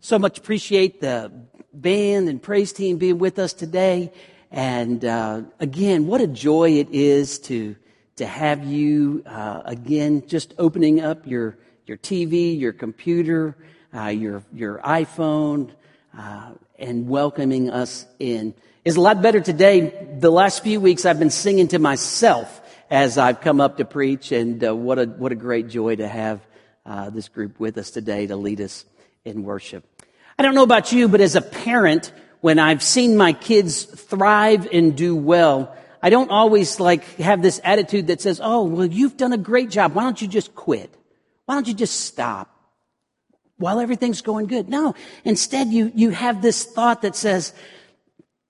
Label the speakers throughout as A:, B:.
A: So much appreciate the band and praise team being with us today. And uh, again, what a joy it is to to have you uh, again just opening up your your TV, your computer, uh, your your iPhone, uh, and welcoming us in. It's a lot better today. The last few weeks I've been singing to myself as I've come up to preach, and uh, what a what a great joy to have uh, this group with us today to lead us in worship. I don't know about you, but as a parent, when I've seen my kids thrive and do well, I don't always like have this attitude that says, Oh, well, you've done a great job. Why don't you just quit? Why don't you just stop while everything's going good? No. Instead, you, you have this thought that says,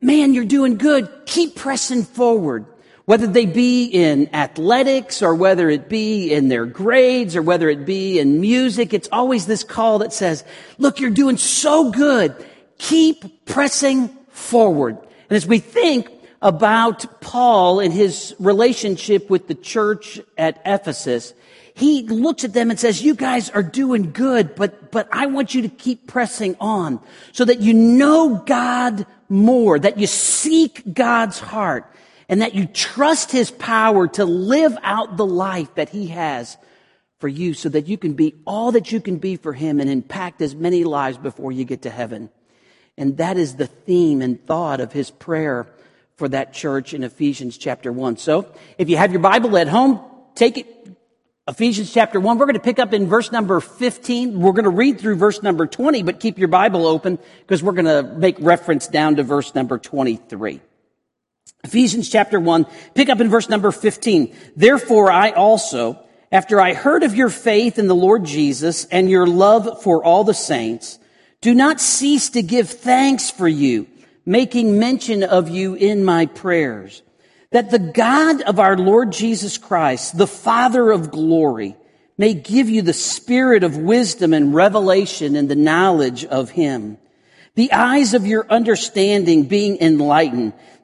A: man, you're doing good. Keep pressing forward. Whether they be in athletics or whether it be in their grades or whether it be in music, it's always this call that says, look, you're doing so good. Keep pressing forward. And as we think about Paul and his relationship with the church at Ephesus, he looks at them and says, you guys are doing good, but, but I want you to keep pressing on so that you know God more, that you seek God's heart and that you trust his power to live out the life that he has for you so that you can be all that you can be for him and impact as many lives before you get to heaven. And that is the theme and thought of his prayer for that church in Ephesians chapter 1. So if you have your Bible at home, take it. Ephesians chapter 1. We're going to pick up in verse number 15. We're going to read through verse number 20, but keep your Bible open because we're going to make reference down to verse number 23. Ephesians chapter 1, pick up in verse number 15. Therefore I also, after I heard of your faith in the Lord Jesus and your love for all the saints, do not cease to give thanks for you, making mention of you in my prayers, that the God of our Lord Jesus Christ, the Father of glory, may give you the spirit of wisdom and revelation and the knowledge of him, the eyes of your understanding being enlightened,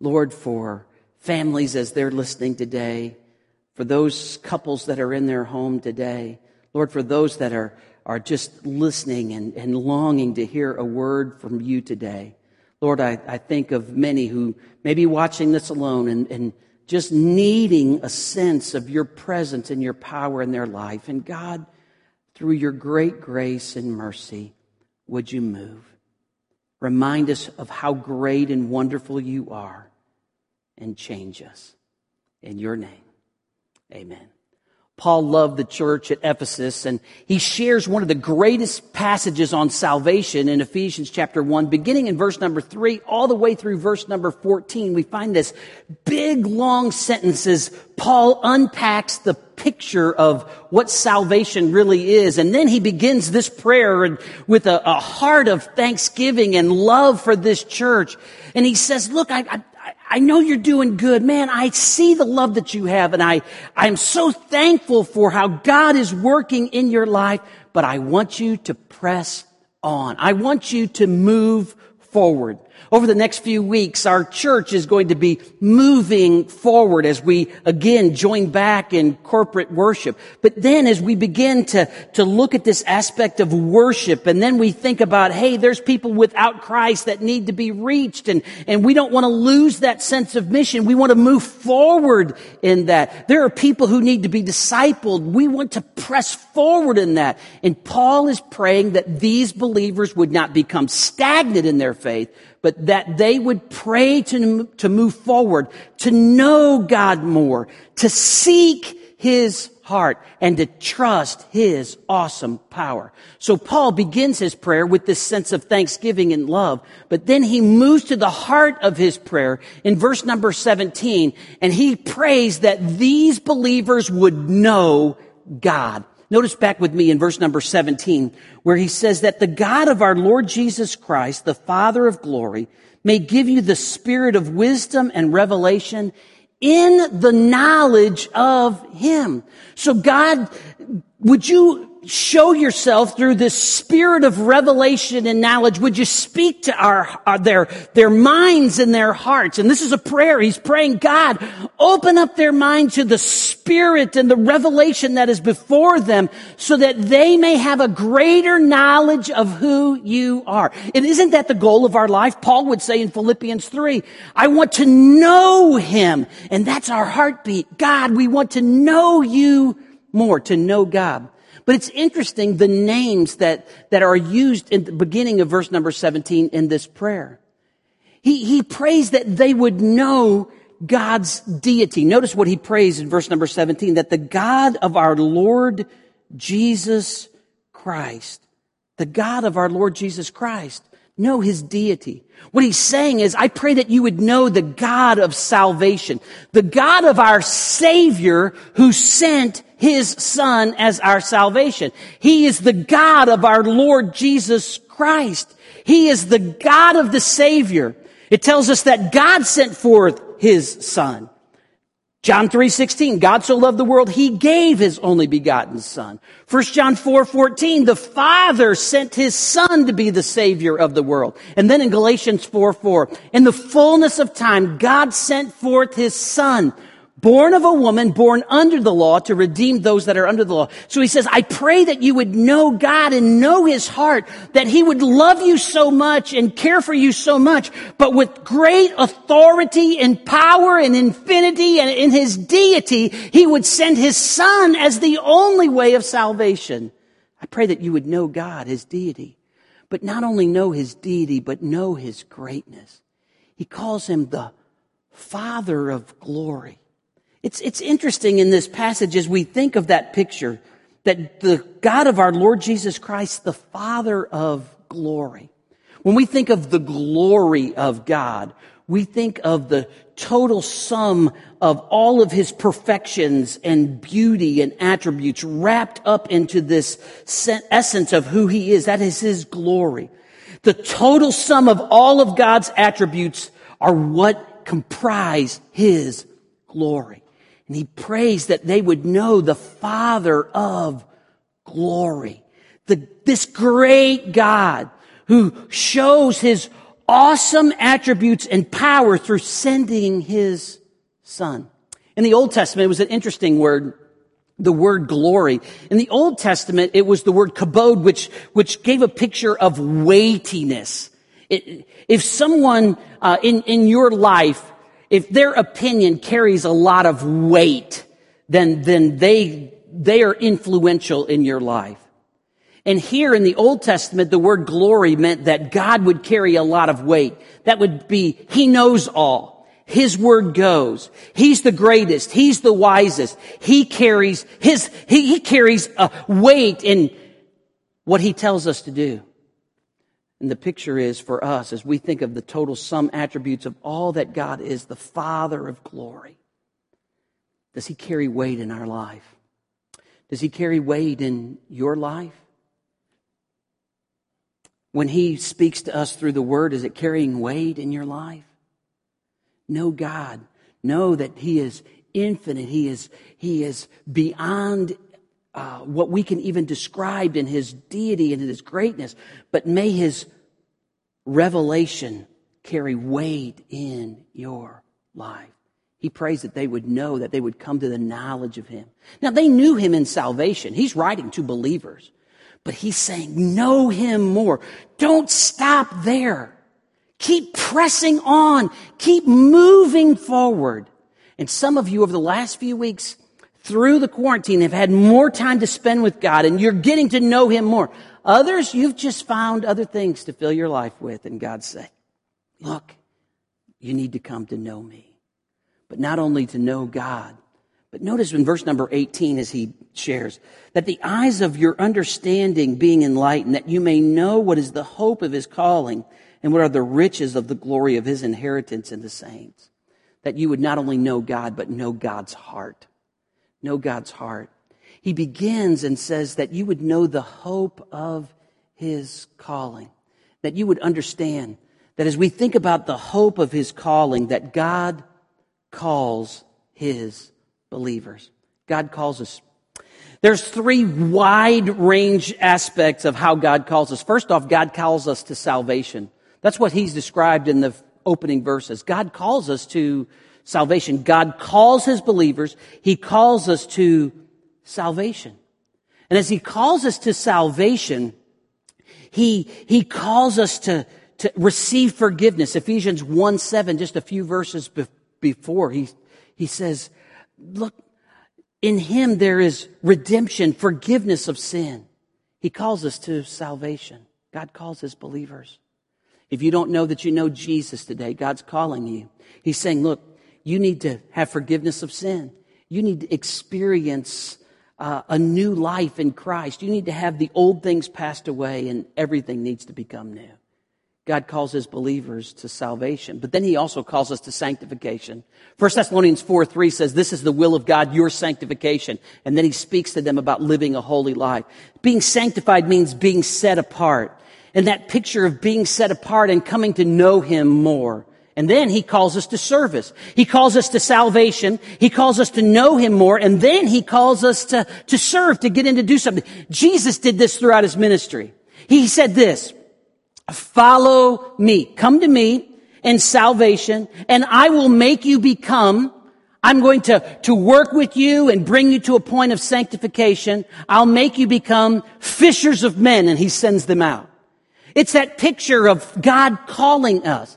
A: Lord, for families as they're listening today, for those couples that are in their home today, Lord, for those that are, are just listening and, and longing to hear a word from you today. Lord, I, I think of many who may be watching this alone and, and just needing a sense of your presence and your power in their life. And God, through your great grace and mercy, would you move? Remind us of how great and wonderful you are and change us. In your name, amen. Paul loved the church at Ephesus and he shares one of the greatest passages on salvation in Ephesians chapter 1, beginning in verse number 3 all the way through verse number 14. We find this big long sentences. Paul unpacks the picture of what salvation really is. And then he begins this prayer with a, a heart of thanksgiving and love for this church. And he says, look, I, I I know you're doing good. Man, I see the love that you have and I, I'm so thankful for how God is working in your life, but I want you to press on. I want you to move forward. Over the next few weeks, our church is going to be moving forward as we again join back in corporate worship. But then as we begin to, to look at this aspect of worship and then we think about, hey, there's people without Christ that need to be reached and, and we don't want to lose that sense of mission. We want to move forward in that. There are people who need to be discipled. We want to press forward in that. And Paul is praying that these believers would not become stagnant in their faith, but that they would pray to, to move forward, to know God more, to seek His heart, and to trust His awesome power. So Paul begins his prayer with this sense of thanksgiving and love, but then he moves to the heart of his prayer in verse number 17, and he prays that these believers would know God. Notice back with me in verse number 17, where he says that the God of our Lord Jesus Christ, the Father of glory, may give you the spirit of wisdom and revelation in the knowledge of him. So God, would you show yourself through this spirit of revelation and knowledge. Would you speak to our, our, their, their minds and their hearts? And this is a prayer. He's praying, God, open up their mind to the spirit and the revelation that is before them so that they may have a greater knowledge of who you are. And isn't that the goal of our life? Paul would say in Philippians 3, I want to know him. And that's our heartbeat. God, we want to know you more, to know God. But it's interesting the names that, that are used in the beginning of verse number 17 in this prayer. He, he prays that they would know God's deity. Notice what he prays in verse number 17, that the God of our Lord Jesus Christ, the God of our Lord Jesus Christ, know his deity. What he's saying is, I pray that you would know the God of salvation, the God of our Savior who sent his son as our salvation. He is the God of our Lord Jesus Christ. He is the God of the Savior. It tells us that God sent forth his son. John 3:16 God so loved the world he gave his only begotten son. 1 John 4:14 the Father sent his son to be the savior of the world. And then in Galatians 4:4 in the fullness of time God sent forth his son born of a woman, born under the law to redeem those that are under the law. So he says, I pray that you would know God and know his heart, that he would love you so much and care for you so much, but with great authority and power and infinity and in his deity, he would send his son as the only way of salvation. I pray that you would know God, his deity, but not only know his deity, but know his greatness. He calls him the Father of glory. It's, it's interesting in this passage as we think of that picture that the God of our Lord Jesus Christ, the Father of glory. When we think of the glory of God, we think of the total sum of all of his perfections and beauty and attributes wrapped up into this essence of who he is. That is his glory. The total sum of all of God's attributes are what comprise his glory. And he prays that they would know the Father of glory. The, this great God who shows his awesome attributes and power through sending his son. In the Old Testament, it was an interesting word, the word glory. In the Old Testament, it was the word kabod, which, which gave a picture of weightiness. It, if someone uh, in, in your life if their opinion carries a lot of weight, then, then they, they are influential in your life. And here in the Old Testament, the word glory meant that God would carry a lot of weight. That would be, He knows all. His word goes. He's the greatest. He's the wisest. He carries his, he, he carries a weight in what he tells us to do. And the picture is for us as we think of the total sum attributes of all that God is, the Father of glory. Does He carry weight in our life? Does He carry weight in your life? When He speaks to us through the Word, is it carrying weight in your life? Know God. Know that He is infinite. He is, he is beyond uh, what we can even describe in his deity and in his greatness, but may his revelation carry weight in your life. He prays that they would know, that they would come to the knowledge of him. Now, they knew him in salvation. He's writing to believers, but he's saying, know him more. Don't stop there. Keep pressing on. Keep moving forward. And some of you over the last few weeks, through the quarantine have had more time to spend with God and you're getting to know Him more. Others, you've just found other things to fill your life with and God say, look, you need to come to know me. But not only to know God, but notice in verse number 18 as he shares that the eyes of your understanding being enlightened, that you may know what is the hope of his calling and what are the riches of the glory of his inheritance in the saints. That you would not only know God, but know God's heart know God's heart. he begins and says that you would know the hope of his calling, that you would understand that as we think about the hope of his calling, that God calls his believers. God calls us. There's three wide range aspects of how God calls us. First off, God calls us to salvation. That's what he's described in the opening verses. God calls us to salvation. God calls his believers. He calls us to salvation. And as he calls us to salvation, he, he calls us to, to receive forgiveness. Ephesians 1 7, just a few verses be- before, he, he says, Look, in him there is redemption, forgiveness of sin. He calls us to salvation. God calls his believers. If you don't know that you know Jesus today, God's calling you. He's saying, Look, you need to have forgiveness of sin. You need to experience uh, a new life in Christ. You need to have the old things passed away and everything needs to become new. God calls his believers to salvation, but then he also calls us to sanctification. 1 Thessalonians 4 3 says, This is the will of God, your sanctification. And then he speaks to them about living a holy life. Being sanctified means being set apart. And that picture of being set apart and coming to know him more. And then he calls us to service. He calls us to salvation. He calls us to know him more. And then he calls us to, to serve, to get in to do something. Jesus did this throughout his ministry. He said this, follow me. Come to me in salvation and I will make you become I'm going to, to work with you and bring you to a point of sanctification. I'll make you become fishers of men and he sends them out. It's that picture of God calling us.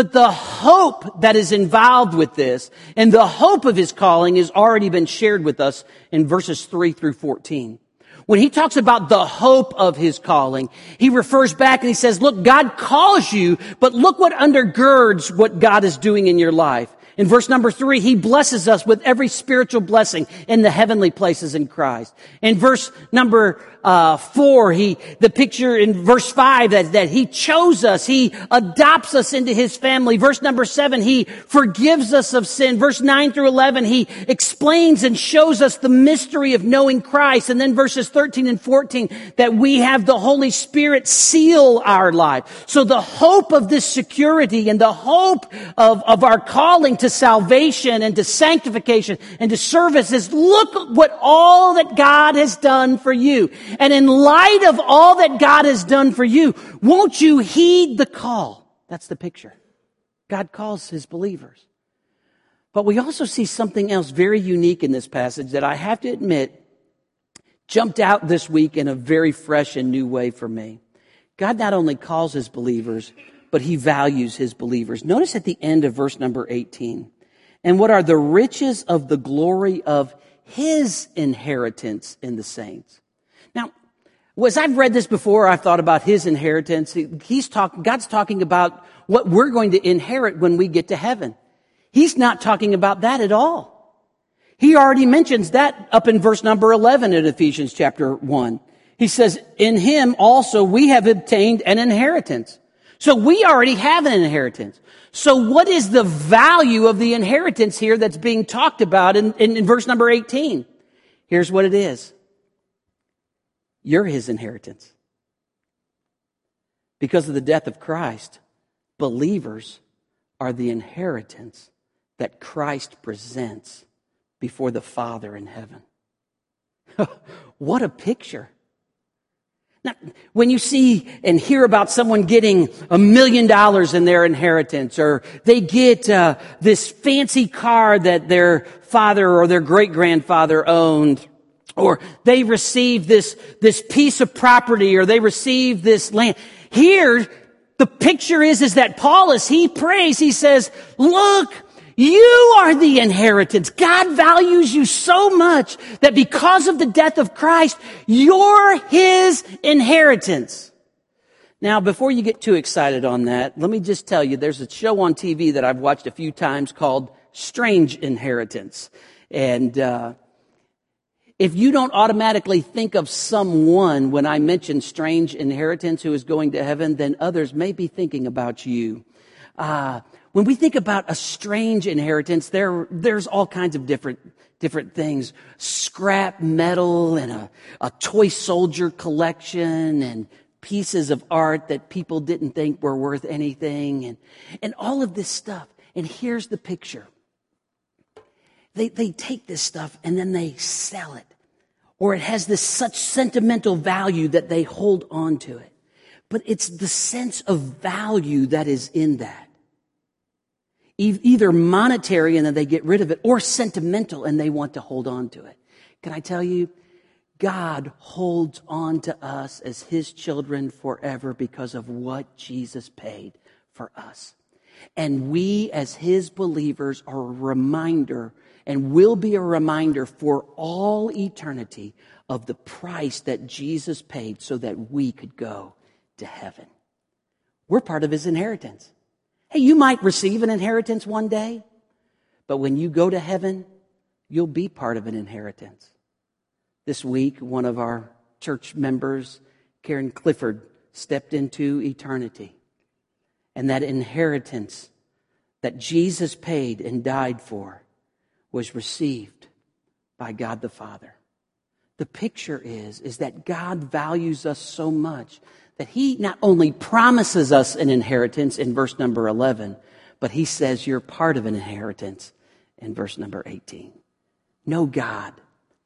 A: But the hope that is involved with this and the hope of his calling has already been shared with us in verses 3 through 14. When he talks about the hope of his calling, he refers back and he says, look, God calls you, but look what undergirds what God is doing in your life. In verse number three, he blesses us with every spiritual blessing in the heavenly places in Christ. In verse number uh, four, he the picture in verse five that, that he chose us, he adopts us into his family. Verse number seven, he forgives us of sin. Verse nine through eleven, he explains and shows us the mystery of knowing Christ. And then verses thirteen and fourteen, that we have the Holy Spirit seal our life. So the hope of this security and the hope of, of our calling to salvation and to sanctification and to service is look what all that God has done for you. And in light of all that God has done for you, won't you heed the call? That's the picture. God calls his believers. But we also see something else very unique in this passage that I have to admit jumped out this week in a very fresh and new way for me. God not only calls his believers, but he values his believers. Notice at the end of verse number 18. And what are the riches of the glory of his inheritance in the saints? Now, as I've read this before, I've thought about his inheritance. He's talking, God's talking about what we're going to inherit when we get to heaven. He's not talking about that at all. He already mentions that up in verse number 11 in Ephesians chapter 1. He says, in him also we have obtained an inheritance. So we already have an inheritance. So what is the value of the inheritance here that's being talked about in, in, in verse number 18? Here's what it is. You're his inheritance. Because of the death of Christ, believers are the inheritance that Christ presents before the Father in heaven. what a picture. Now, when you see and hear about someone getting a million dollars in their inheritance, or they get uh, this fancy car that their father or their great grandfather owned, or they receive this, this piece of property or they receive this land. Here, the picture is, is that Paul, as he prays, he says, look, you are the inheritance. God values you so much that because of the death of Christ, you're his inheritance. Now, before you get too excited on that, let me just tell you, there's a show on TV that I've watched a few times called Strange Inheritance. And, uh, if you don't automatically think of someone when I mention strange inheritance who is going to heaven, then others may be thinking about you. Uh, when we think about a strange inheritance, there, there's all kinds of different, different things. Scrap metal and a, a toy soldier collection and pieces of art that people didn't think were worth anything and, and all of this stuff. And here's the picture. They, they take this stuff and then they sell it. Or it has this such sentimental value that they hold on to it. But it's the sense of value that is in that. Either monetary and then they get rid of it, or sentimental and they want to hold on to it. Can I tell you? God holds on to us as his children forever because of what Jesus paid for us. And we, as his believers, are a reminder and will be a reminder for all eternity of the price that Jesus paid so that we could go to heaven. We're part of his inheritance. Hey, you might receive an inheritance one day, but when you go to heaven, you'll be part of an inheritance. This week, one of our church members, Karen Clifford, stepped into eternity. And that inheritance that Jesus paid and died for was received by God the Father. The picture is, is that God values us so much that he not only promises us an inheritance in verse number 11, but he says you're part of an inheritance in verse number 18. Know God.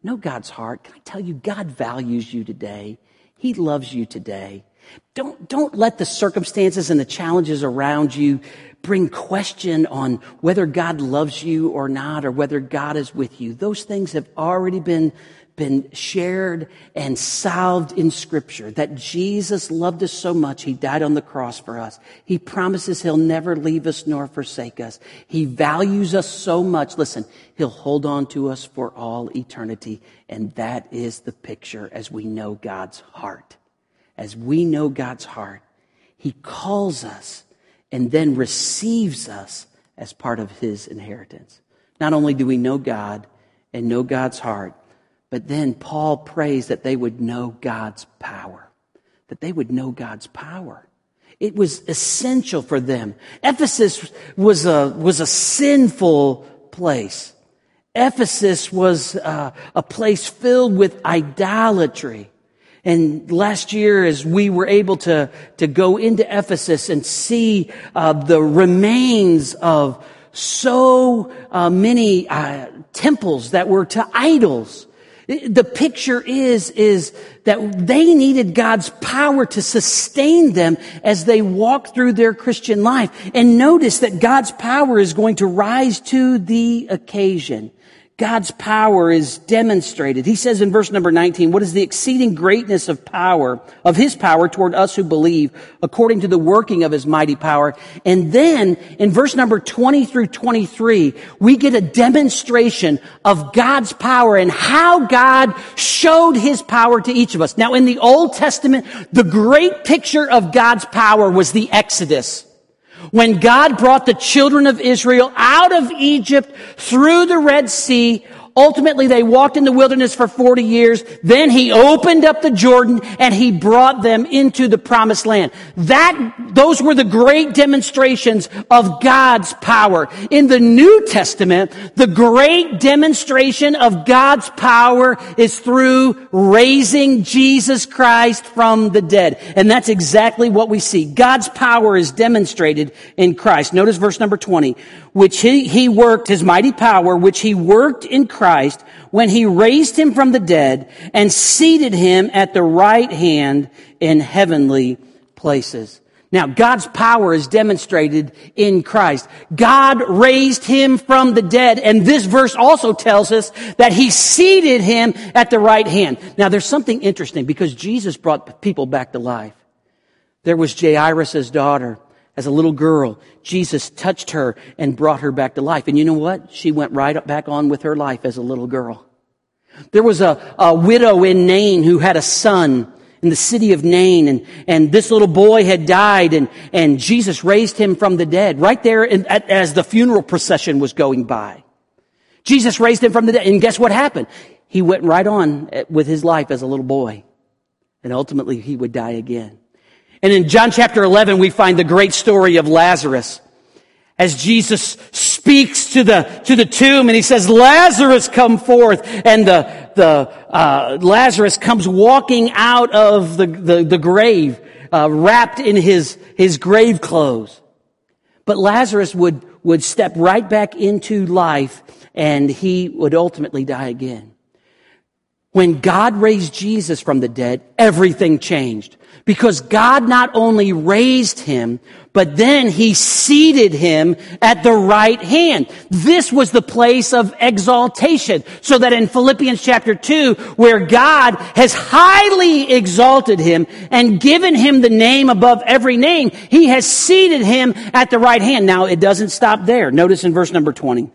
A: Know God's heart. Can I tell you, God values you today. He loves you today. Don't, don't let the circumstances and the challenges around you bring question on whether God loves you or not, or whether God is with you. Those things have already been been shared and salved in scripture that Jesus loved us so much. He died on the cross for us. He promises he'll never leave us nor forsake us. He values us so much. Listen, he'll hold on to us for all eternity. And that is the picture as we know God's heart. As we know God's heart, he calls us and then receives us as part of his inheritance. Not only do we know God and know God's heart, but then Paul prays that they would know God's power, that they would know God's power. It was essential for them. Ephesus was a, was a sinful place. Ephesus was uh, a place filled with idolatry. And last year, as we were able to, to go into Ephesus and see uh, the remains of so uh, many uh, temples that were to idols, the picture is, is that they needed God's power to sustain them as they walk through their Christian life. And notice that God's power is going to rise to the occasion. God's power is demonstrated. He says in verse number 19, what is the exceeding greatness of power, of his power toward us who believe, according to the working of his mighty power. And then in verse number 20 through 23, we get a demonstration of God's power and how God showed his power to each of us. Now in the Old Testament, the great picture of God's power was the Exodus. When God brought the children of Israel out of Egypt through the Red Sea, Ultimately, they walked in the wilderness for 40 years. Then he opened up the Jordan and he brought them into the promised land. That, those were the great demonstrations of God's power. In the New Testament, the great demonstration of God's power is through raising Jesus Christ from the dead. And that's exactly what we see. God's power is demonstrated in Christ. Notice verse number 20 which he, he worked, his mighty power, which he worked in Christ when he raised him from the dead and seated him at the right hand in heavenly places. Now, God's power is demonstrated in Christ. God raised him from the dead, and this verse also tells us that he seated him at the right hand. Now, there's something interesting because Jesus brought people back to life. There was Jairus' daughter as a little girl, Jesus touched her and brought her back to life. And you know what? She went right back on with her life as a little girl. There was a, a widow in Nain who had a son in the city of Nain, and, and this little boy had died, and, and Jesus raised him from the dead right there in, at, as the funeral procession was going by. Jesus raised him from the dead, and guess what happened? He went right on with his life as a little boy, and ultimately he would die again. And in John chapter 11, we find the great story of Lazarus. as Jesus speaks to the, to the tomb and he says, Lazarus come forth. And the, the, uh, Lazarus comes walking out of the, the, the grave, uh, wrapped in his, his grave clothes. But Lazarus would, would step right back into life and he would ultimately die again. When God raised Jesus from the dead, everything changed. Because God not only raised him, but then he seated him at the right hand. This was the place of exaltation. So that in Philippians chapter 2, where God has highly exalted him and given him the name above every name, he has seated him at the right hand. Now, it doesn't stop there. Notice in verse number 20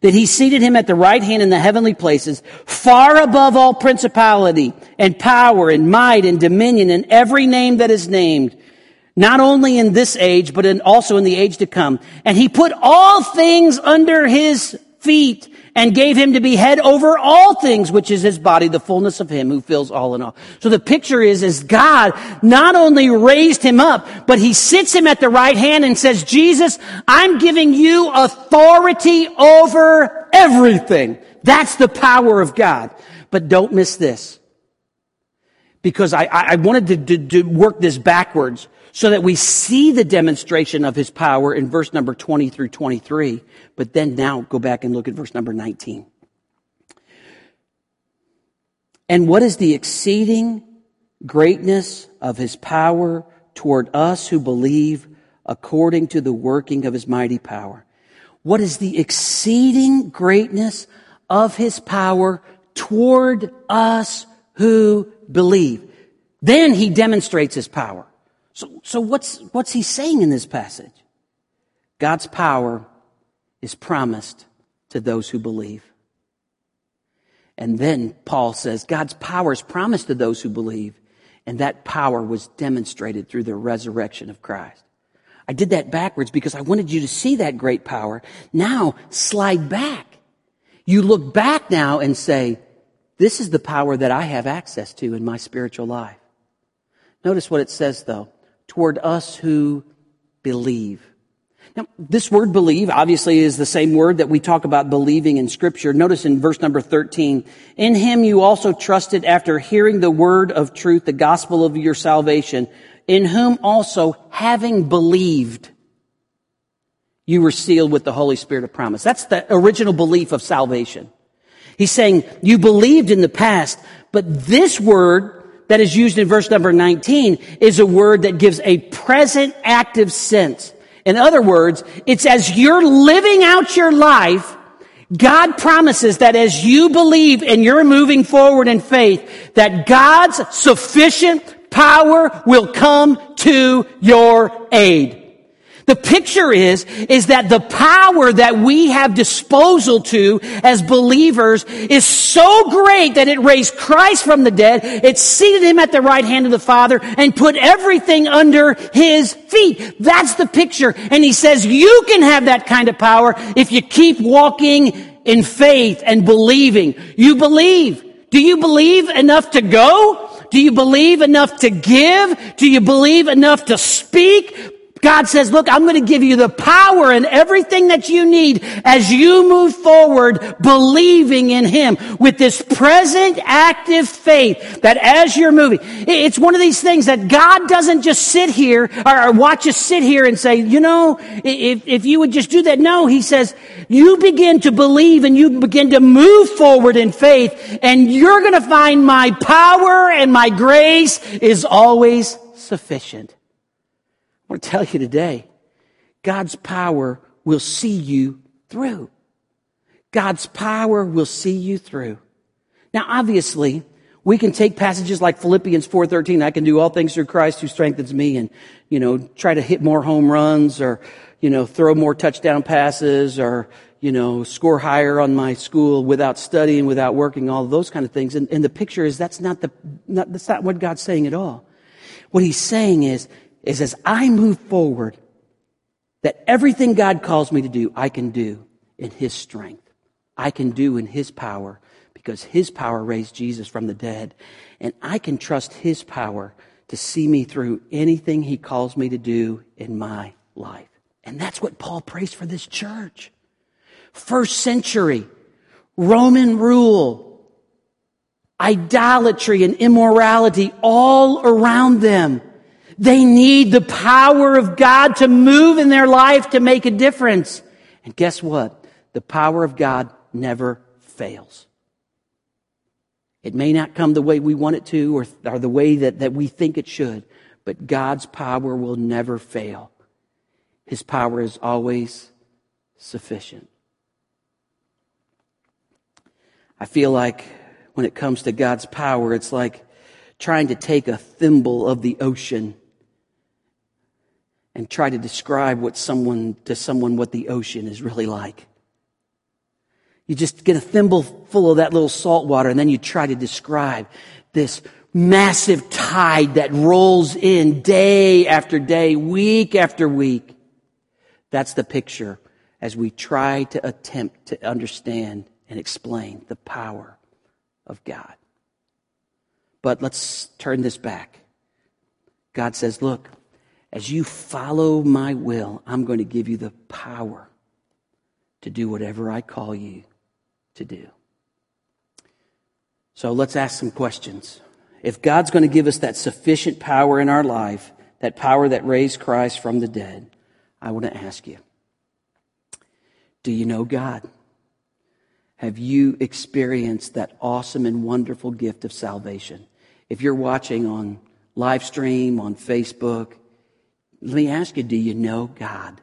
A: that he seated him at the right hand in the heavenly places, far above all principality and power and might and dominion and every name that is named, not only in this age, but in, also in the age to come. And he put all things under his feet and gave him to be head over all things, which is his body, the fullness of him who fills all in all. So the picture is, is God not only raised him up, but he sits him at the right hand and says, Jesus, I'm giving you authority over everything. That's the power of God. But don't miss this. Because I, I wanted to, to, to work this backwards so that we see the demonstration of his power in verse number 20 through 23. But then now go back and look at verse number 19. And what is the exceeding greatness of his power toward us who believe according to the working of his mighty power? What is the exceeding greatness of his power toward us who believe? Then he demonstrates his power. So, so what's, what's he saying in this passage? God's power is promised to those who believe. And then Paul says God's power is promised to those who believe, and that power was demonstrated through the resurrection of Christ. I did that backwards because I wanted you to see that great power. Now slide back. You look back now and say, this is the power that I have access to in my spiritual life. Notice what it says though toward us who believe. Now, this word believe obviously is the same word that we talk about believing in scripture. Notice in verse number 13, in him you also trusted after hearing the word of truth, the gospel of your salvation, in whom also having believed, you were sealed with the Holy Spirit of promise. That's the original belief of salvation. He's saying you believed in the past, but this word that is used in verse number 19 is a word that gives a present active sense. In other words, it's as you're living out your life, God promises that as you believe and you're moving forward in faith, that God's sufficient power will come to your aid. The picture is, is that the power that we have disposal to as believers is so great that it raised Christ from the dead, it seated him at the right hand of the Father and put everything under his feet. That's the picture. And he says you can have that kind of power if you keep walking in faith and believing. You believe. Do you believe enough to go? Do you believe enough to give? Do you believe enough to speak? God says, look, I'm going to give you the power and everything that you need as you move forward believing in Him with this present active faith that as you're moving, it's one of these things that God doesn't just sit here or, watch us sit here and say, you know, if, if you would just do that. No, He says, you begin to believe and you begin to move forward in faith and you're going to find my power and my grace is always sufficient. I want to tell you today, God's power will see you through. God's power will see you through. Now, obviously, we can take passages like Philippians 4:13, I can do all things through Christ who strengthens me and, you know, try to hit more home runs or, you know, throw more touchdown passes or, you know, score higher on my school without studying, without working, all those kind of things. And, and the picture is that's not the, not, that's not what God's saying at all. What he's saying is is as I move forward, that everything God calls me to do, I can do in His strength. I can do in His power because His power raised Jesus from the dead. And I can trust His power to see me through anything He calls me to do in my life. And that's what Paul prays for this church. First century, Roman rule, idolatry and immorality all around them. They need the power of God to move in their life to make a difference. And guess what? The power of God never fails. It may not come the way we want it to or, or the way that, that we think it should, but God's power will never fail. His power is always sufficient. I feel like when it comes to God's power, it's like trying to take a thimble of the ocean and try to describe what someone to someone what the ocean is really like. You just get a thimble full of that little salt water and then you try to describe this massive tide that rolls in day after day, week after week. That's the picture as we try to attempt to understand and explain the power of God. But let's turn this back. God says, look, as you follow my will, I'm going to give you the power to do whatever I call you to do. So let's ask some questions. If God's going to give us that sufficient power in our life, that power that raised Christ from the dead, I want to ask you Do you know God? Have you experienced that awesome and wonderful gift of salvation? If you're watching on live stream, on Facebook, let me ask you do you know God?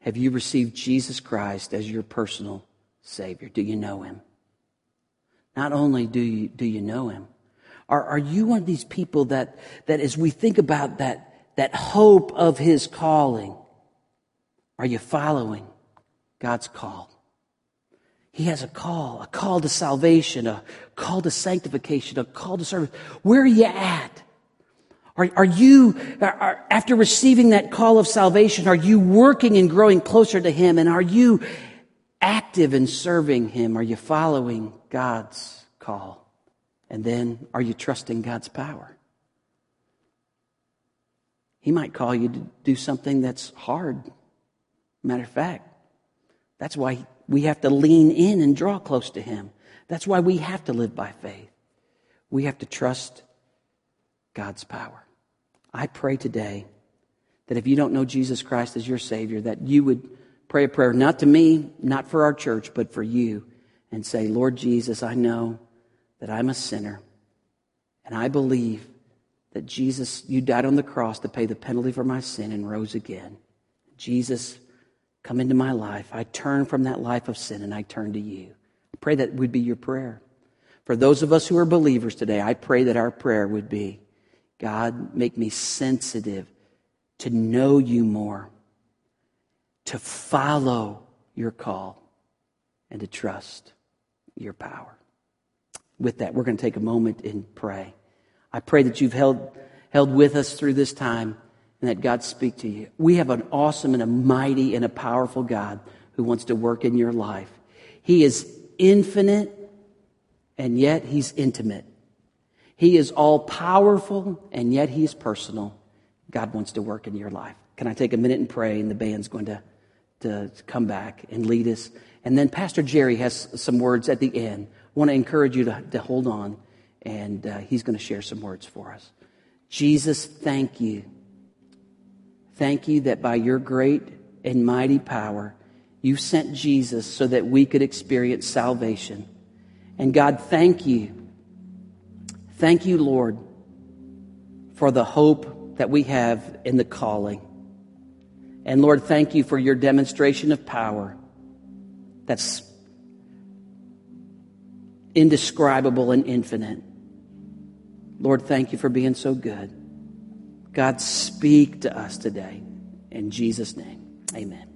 A: Have you received Jesus Christ as your personal Savior? Do you know Him? Not only do you, do you know Him, are, are you one of these people that, that as we think about that, that hope of His calling, are you following God's call? He has a call, a call to salvation, a call to sanctification, a call to service. Where are you at? Are, are you, are, after receiving that call of salvation, are you working and growing closer to Him? And are you active in serving Him? Are you following God's call? And then are you trusting God's power? He might call you to do something that's hard. Matter of fact, that's why we have to lean in and draw close to Him. That's why we have to live by faith. We have to trust God's power. I pray today that if you don't know Jesus Christ as your Savior, that you would pray a prayer, not to me, not for our church, but for you, and say, Lord Jesus, I know that I'm a sinner, and I believe that Jesus, you died on the cross to pay the penalty for my sin and rose again. Jesus, come into my life. I turn from that life of sin and I turn to you. I pray that would be your prayer. For those of us who are believers today, I pray that our prayer would be, God, make me sensitive to know you more, to follow your call, and to trust your power. With that, we're going to take a moment and pray. I pray that you've held, held with us through this time and that God speak to you. We have an awesome and a mighty and a powerful God who wants to work in your life. He is infinite and yet he's intimate. He is all powerful and yet he's personal. God wants to work in your life. Can I take a minute and pray? And the band's going to, to come back and lead us. And then Pastor Jerry has some words at the end. I want to encourage you to, to hold on, and uh, he's going to share some words for us. Jesus, thank you. Thank you that by your great and mighty power, you sent Jesus so that we could experience salvation. And God, thank you Thank you, Lord, for the hope that we have in the calling. And Lord, thank you for your demonstration of power that's indescribable and infinite. Lord, thank you for being so good. God, speak to us today. In Jesus' name, amen.